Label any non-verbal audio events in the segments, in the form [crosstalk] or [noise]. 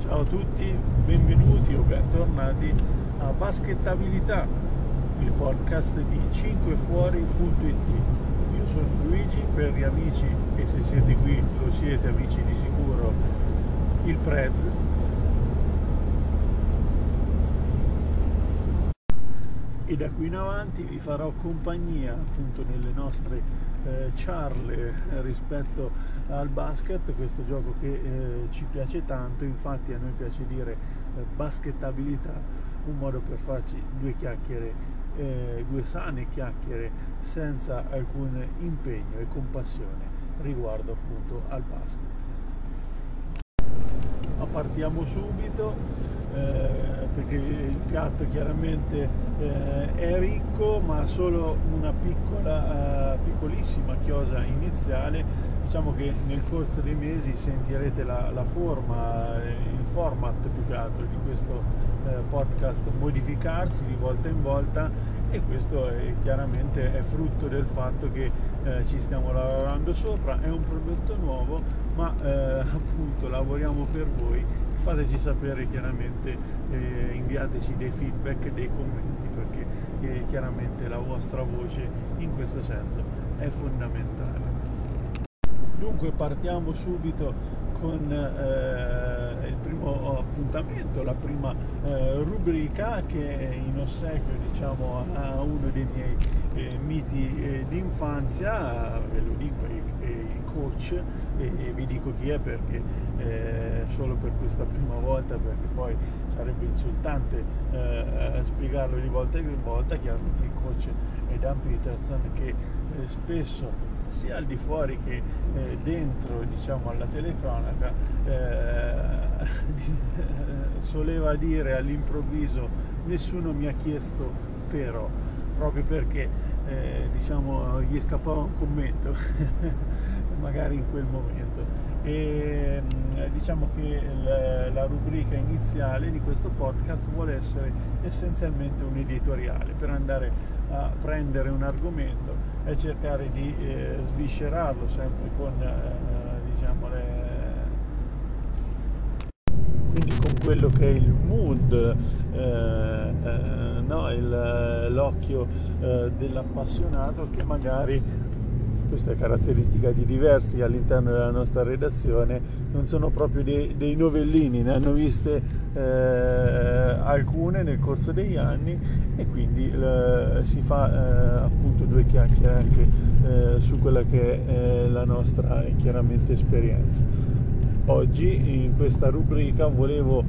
Ciao a tutti, benvenuti o bentornati a Baschettabilità, il podcast di 5fuori.it. Io sono Luigi, per gli amici, e se siete qui lo siete amici di sicuro, il Prez. E da qui in avanti vi farò compagnia appunto nelle nostre eh, charle rispetto al basket, questo gioco che eh, ci piace tanto, infatti a noi piace dire eh, baschettabilità, un modo per farci due chiacchiere, eh, due sane chiacchiere senza alcun impegno e compassione riguardo appunto al basket. Ma partiamo subito. Eh, perché il piatto chiaramente eh, è ricco ma solo una piccola, eh, piccolissima chiosa iniziale. Diciamo che nel corso dei mesi sentirete la, la forma il format più che altro di questo eh, podcast modificarsi di volta in volta e questo è, chiaramente è frutto del fatto che eh, ci stiamo lavorando sopra. È un prodotto nuovo ma eh, [laughs] appunto lavoriamo per voi fateci sapere chiaramente, eh, inviateci dei feedback, dei commenti perché eh, chiaramente la vostra voce in questo senso è fondamentale. Dunque partiamo subito con eh, appuntamento, la prima eh, rubrica che in ossequio diciamo, a uno dei miei eh, miti eh, d'infanzia, ve lo dico, i, i coach, e vi dico chi è perché eh, solo per questa prima volta, perché poi sarebbe insultante eh, spiegarlo di volta in volta, chiaramente il coach è Dan Peterson che spesso sia al di fuori che eh, dentro diciamo alla telecronaca eh, soleva dire all'improvviso nessuno mi ha chiesto però proprio perché eh, diciamo gli scappava un commento [laughs] magari in quel momento. E mm, diciamo che la, la, rubrica iniziale di questo podcast vuole essere essenzialmente un editoriale per andare a prendere un argomento e cercare di eh, sviscerarlo sempre con eh, diciamo le quindi con quello che è il mood eh, eh no? il, l'occhio eh, dell'appassionato che magari questa è caratteristica di diversi all'interno della nostra redazione, non sono proprio dei, dei novellini, ne hanno viste eh, alcune nel corso degli anni e quindi eh, si fa eh, appunto due chiacchiere anche eh, su quella che è la nostra chiaramente esperienza. Oggi in questa rubrica volevo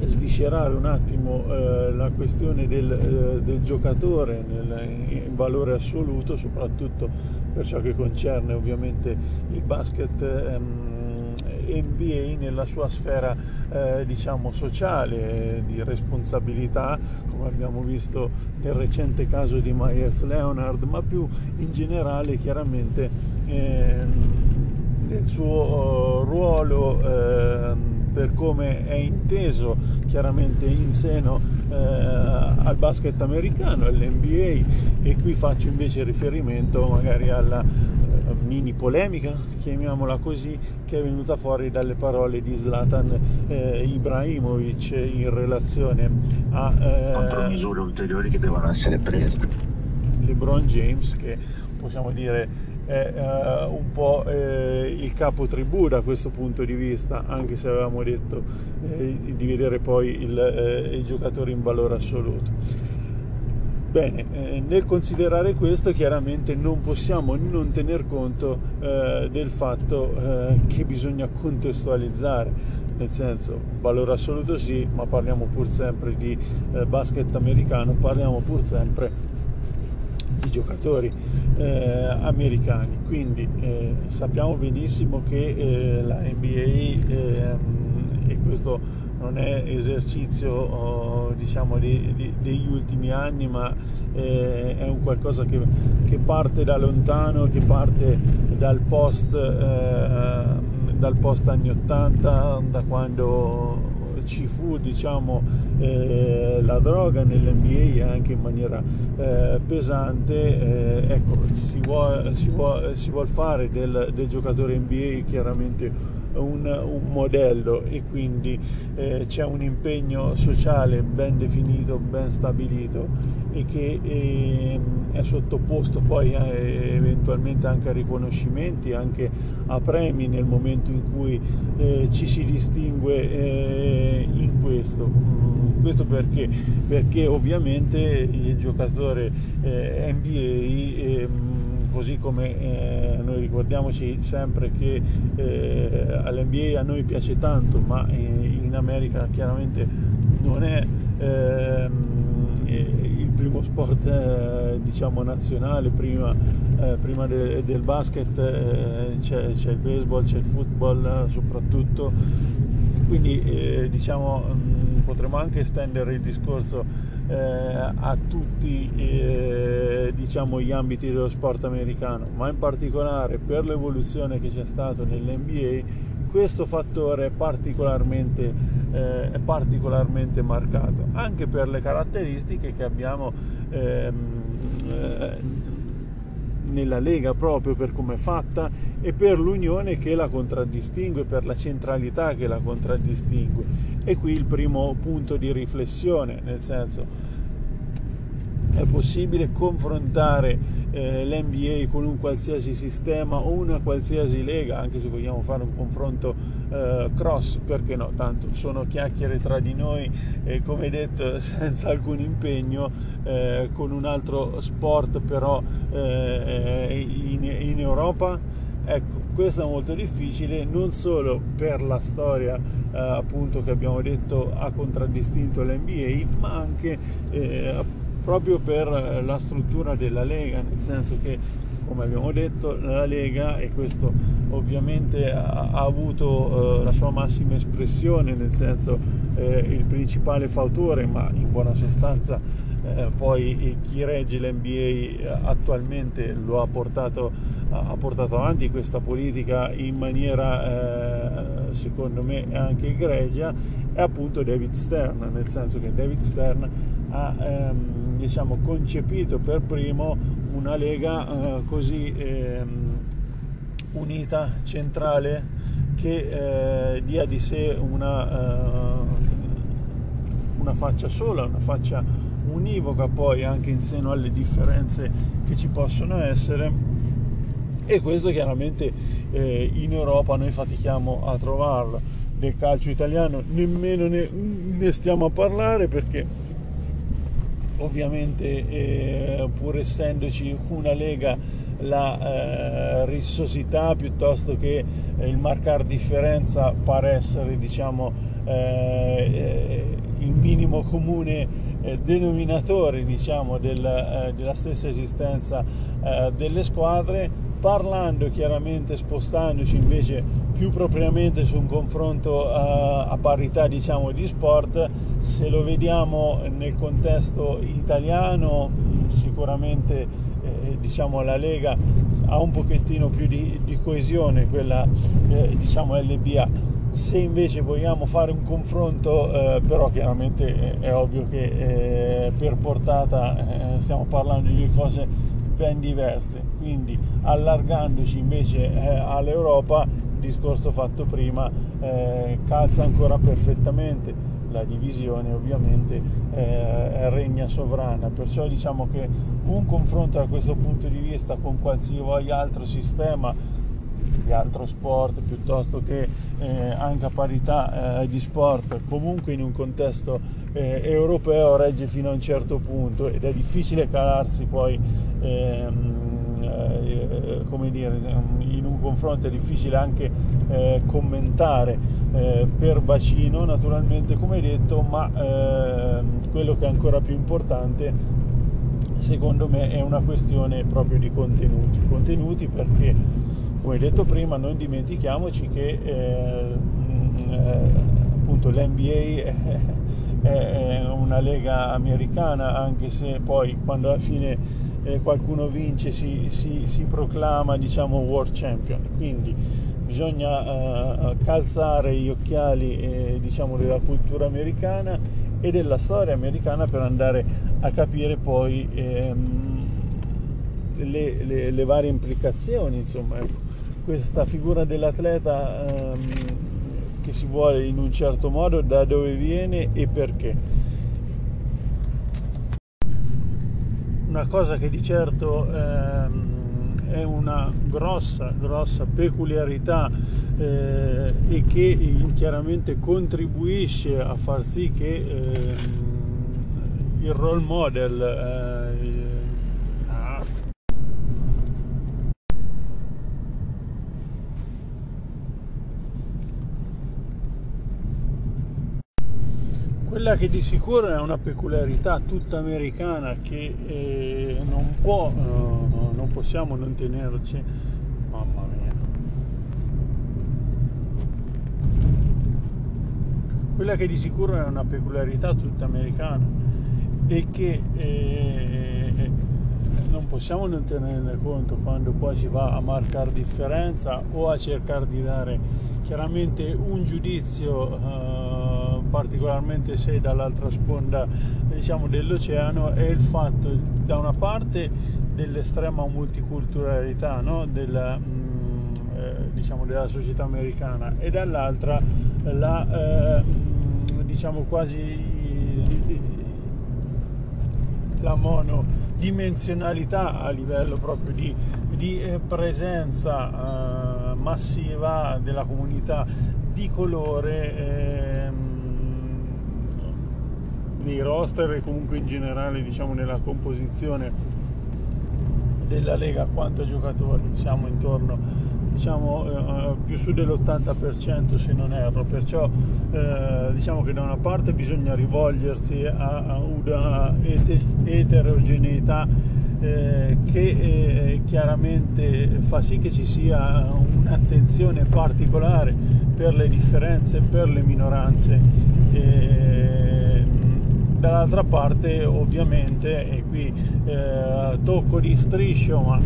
sviscerare un attimo eh, la questione del, eh, del giocatore nel, in valore assoluto, soprattutto per ciò che concerne ovviamente il basket ehm, NBA nella sua sfera eh, diciamo sociale di responsabilità come abbiamo visto nel recente caso di Myers Leonard ma più in generale chiaramente ehm, del suo uh, ruolo ehm, per come è inteso chiaramente in seno eh, al basket americano, all'NBA e qui faccio invece riferimento magari alla eh, mini polemica, chiamiamola così, che è venuta fuori dalle parole di Zlatan eh, Ibrahimovic in relazione a... Eh, misure ulteriori che devono essere prese. LeBron James che possiamo dire è uh, un po' eh, il capo tribù da questo punto di vista, anche se avevamo detto eh, di vedere poi il, eh, i giocatori in valore assoluto. Bene, eh, nel considerare questo chiaramente non possiamo non tener conto eh, del fatto che bisogna contestualizzare, nel senso valore assoluto sì, ma parliamo pur sempre di basket americano, parliamo pur sempre di giocatori eh, americani. Quindi eh, sappiamo benissimo che eh, la NBA, ehm, e questo non è esercizio oh, diciamo di, di, degli ultimi anni, ma eh, è un qualcosa che, che, parte da lontano, che parte dal post, eh, dal post anni 80, da quando ci fu diciamo, eh, la droga nell'NBA anche in maniera eh, pesante, eh, ecco, si vuole, si vuole fare del, del giocatore NBA chiaramente un, un modello e quindi eh, c'è un impegno sociale ben definito, ben stabilito e che eh, è sottoposto poi a, eventualmente anche a riconoscimenti, anche a premi nel momento in cui eh, ci si distingue eh, in questo. Mm, questo perché? Perché ovviamente il giocatore eh, NBA ehm, così come eh, noi ricordiamoci sempre che eh, all'NBA a noi piace tanto, ma eh, in America chiaramente non è ehm, eh, il primo sport eh, diciamo nazionale, prima, eh, prima de, del basket c'è, c'è, il baseball, c'è il football soprattutto, quindi diciamo mh, potremmo anche estendere il discorso eh, a tutti eh, diciamo, gli ambiti dello sport americano, ma in particolare per l'evoluzione che c'è stato nell'NBA questo fattore è particolarmente, eh, è particolarmente marcato, anche per le caratteristiche che abbiamo ehm, eh, nella Lega proprio per come è fatta e per l'unione che la contraddistingue, per la centralità che la contraddistingue. E qui il primo punto di riflessione, nel senso è possibile confrontare eh, l'NBA con un qualsiasi sistema o una qualsiasi lega, anche se vogliamo fare un confronto eh, cross, perché no? Tanto sono chiacchiere tra di noi e come detto [laughs] senza alcun impegno eh, con un altro sport però eh, in, in Europa. Ecco, questo è molto difficile non solo per la storia eh, appunto che abbiamo detto ha contraddistinto l'NBA ma anche eh, proprio per la struttura della Lega nel senso che come abbiamo detto la Lega e questo ovviamente ha, ha avuto eh, la sua massima espressione nel senso eh, il principale fautore ma in buona sostanza eh, poi chi regge l'NBA eh, attualmente lo ha portato, ha portato avanti questa politica in maniera eh, secondo me anche egregia è appunto David Stern, nel senso che David Stern ha ehm, diciamo, concepito per primo una lega eh, così ehm, unita, centrale, che eh, dia di sé una, uh, una faccia sola, una faccia univoca poi anche in seno alle differenze che ci possono essere. E questo chiaramente eh, in Europa noi fatichiamo a trovarlo. Del calcio italiano nemmeno ne, ne stiamo a parlare perché ovviamente eh, pur essendoci una lega la eh, rissosità piuttosto che eh, il marcare differenza pare essere diciamo eh, eh, il minimo comune eh, denominatore diciamo, del, della stessa esistenza delle squadre, parlando chiaramente, spostandoci invece più propriamente su un confronto eh, a parità diciamo, di sport, se lo vediamo nel contesto italiano sicuramente eh, diciamo, la Lega ha un pochettino più di, di coesione, quella eh, diciamo LBA se invece vogliamo fare un confronto, eh, però chiaramente è, ovvio che eh, per portata eh, stiamo parlando di cose ben diverse, quindi allargandoci invece all'Europa, discorso fatto prima eh, calza ancora perfettamente, la divisione ovviamente eh, regna sovrana, perciò diciamo che un confronto da questo punto di vista con qualsiasi altro sistema di altro sport piuttosto che eh, anche a parità eh, di sport comunque in un contesto eh, europeo regge fino a un certo punto ed è difficile calarsi poi ehm, eh, come dire in un confronto è difficile anche eh, commentare eh, per bacino naturalmente come detto ma ehm, quello che è ancora più importante secondo me è una questione proprio di contenuti. Contenuti perché come detto prima, non dimentichiamoci che eh, mm, eh, appunto l'NBA [laughs] è, una lega americana, anche se poi quando alla fine eh, qualcuno vince si, si, si proclama diciamo world champion. Quindi bisogna uh, calzare gli occhiali eh, diciamo della cultura americana e della storia americana per andare a capire poi ehm, le, le, le, varie implicazioni insomma ecco. questa figura dell'atleta ehm, che si vuole in un certo modo da dove viene e perché una cosa che di certo ehm, è una grossa, grossa peculiarità eh, e che chiaramente contribuisce a far sì che eh, il role model eh, quella che di sicuro è una peculiarità tutta americana che eh, non può, eh, non possiamo non tenerci, mamma mia. Quella che di sicuro è una peculiarità tutta americana e che eh, non possiamo non tenerne conto quando poi si va a marcare differenza o a cercare di dare chiaramente un giudizio uh, particolarmente se dall'altra sponda diciamo, dell'oceano è il fatto da una parte dell'estrema multiculturalità no? della, mh, mm, eh, diciamo, della società americana e dall'altra la eh, diciamo quasi la monodimensionalità a livello proprio di, di eh, presenza eh, massiva della comunità di colore eh, nei roster e comunque in generale diciamo nella composizione della Lega quanto giocatori siamo intorno diciamo eh, più su dell'80% se non erro. Perciò eh, diciamo che da una parte bisogna rivolgersi a, a una eterogeneità eh, che eh, chiaramente fa sì che ci sia un'attenzione particolare per le differenze, per le minoranze dall'altra parte ovviamente e qui eh, tocco di striscio ma eh,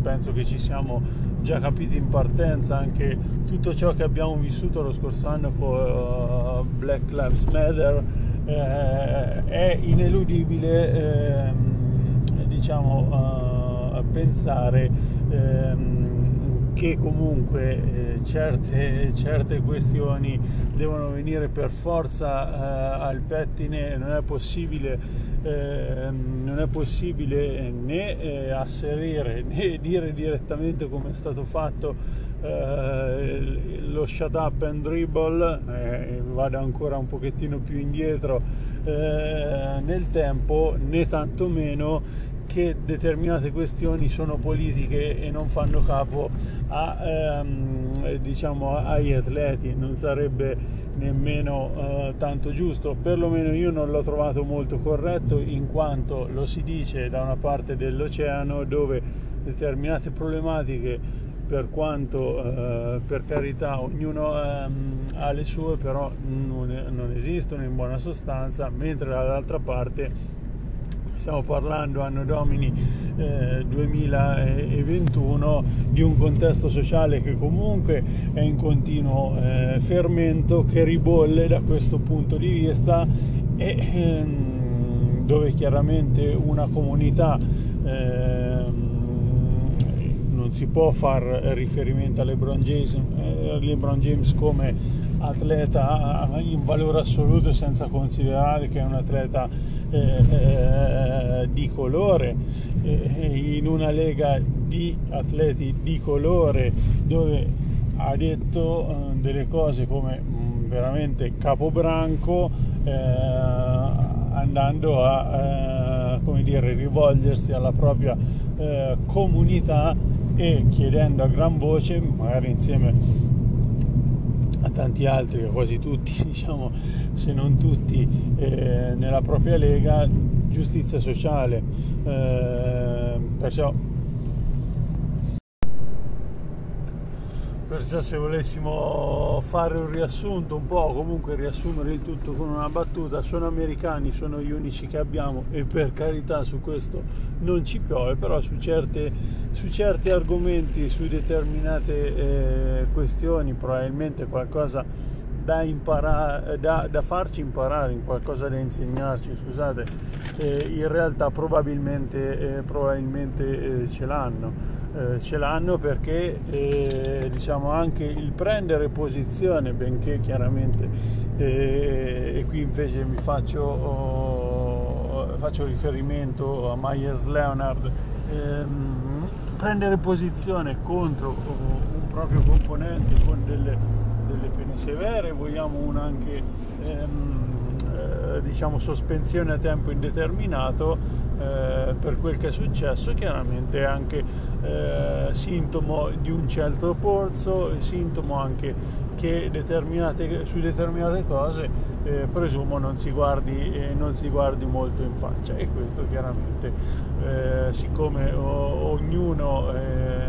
penso che ci siamo già capiti in partenza anche tutto ciò che abbiamo vissuto lo scorso anno con uh, Black Lives Matter eh, è ineludibile ehm, diciamo uh, pensare ehm, che comunque eh, certe, certe questioni devono venire per forza eh, al pettine, non è possibile, eh, non è possibile né eh, asserire [laughs] né dire direttamente come è stato fatto eh, lo shut up and dribble, eh, vado ancora un pochettino più indietro eh, nel tempo, né tantomeno che determinate questioni sono politiche e non fanno capo a, ehm, diciamo, agli atleti, non sarebbe nemmeno eh, tanto giusto, perlomeno io non l'ho trovato molto corretto in quanto lo si dice da una parte dell'oceano dove determinate problematiche per quanto eh, per carità ognuno ehm, ha le sue però non, non esistono in buona sostanza mentre dall'altra parte stiamo parlando anno domini eh, 2021 di un contesto sociale che comunque è in continuo eh, fermento, che ribolle da questo punto di vista e ehm, dove chiaramente una comunità ehm, non si può far riferimento a LeBron James, eh, LeBron James come atleta in valore assoluto senza considerare che è un atleta eh, eh, di colore eh, in una lega di atleti di colore dove ha detto delle cose come mm, veramente capobranco andando a come dire, rivolgersi alla propria comunità e chiedendo a gran voce magari insieme a tanti altri, quasi tutti, [laughs] diciamo, se non tutti, eh, nella propria lega, giustizia sociale. Eh, perciò perciò se volessimo fare un riassunto un po', comunque riassumere il tutto con una battuta, sono americani, sono gli unici che abbiamo e per carità su questo non ci piove, però su, certe, su certi argomenti, su determinate eh, questioni probabilmente qualcosa da, imparare, da, da, farci imparare, qualcosa da insegnarci, scusate, eh, in realtà probabilmente, eh, probabilmente eh, ce l'hanno. Eh, ce l'hanno perché eh, diciamo anche il prendere posizione, benché chiaramente, eh, e qui invece mi faccio, oh, faccio riferimento a Myers Leonard, ehm, prendere posizione contro un proprio componente con delle delle pene severe, vogliamo una anche ehm, eh, diciamo sospensione a tempo indeterminato eh, per quel che è successo, chiaramente anche eh, sintomo di un certo polso, sintomo anche che determinate, su determinate cose eh, presumo non si, guardi, eh, non si guardi molto in faccia. E questo chiaramente eh, siccome o, ognuno eh,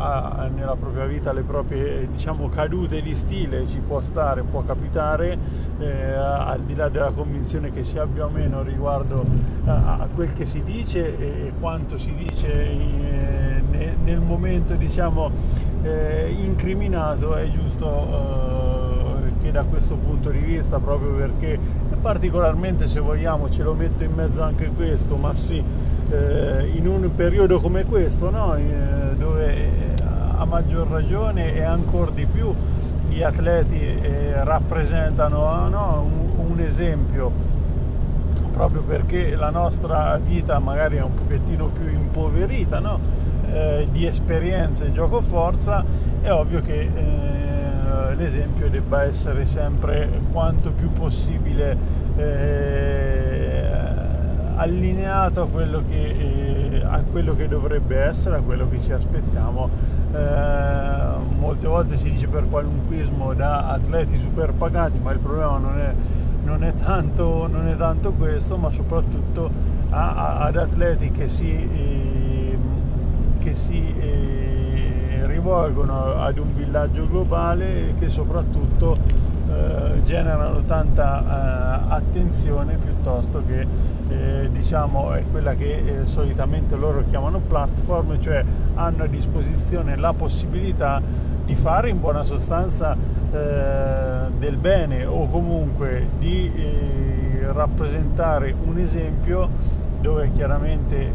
ha nella propria vita le proprie diciamo, cadute di stile, ci può stare, può capitare, eh, al di là della convinzione che si abbia o meno riguardo a, a quel che si dice e, quanto si dice in, ne, nel momento diciamo, eh, incriminato, è giusto eh, che da questo punto di vista, proprio perché particolarmente se vogliamo ce lo metto in mezzo anche questo, ma sì, eh, in un periodo come questo, no? Eh, dove a maggior ragione e ancora di più gli atleti eh, rappresentano no, un, un, esempio proprio perché la nostra vita magari è un pochettino più impoverita no? eh, di esperienze gioco forza è ovvio che eh, l'esempio debba essere sempre quanto più possibile eh, allineato a quello che quello che dovrebbe essere, a quello che ci aspettiamo. Eh, molte volte si dice per qualunquismo da atleti super pagati, ma il problema non è, non è, tanto, non è tanto, questo, ma soprattutto a, a, ad atleti che si, eh, che si eh, rivolgono ad un villaggio globale e che soprattutto eh, generano tanta eh, attenzione piuttosto che eh, diciamo è quella che eh, solitamente loro chiamano platform, cioè hanno a disposizione la possibilità di fare in buona sostanza eh, del bene o comunque di rappresentare un esempio dove chiaramente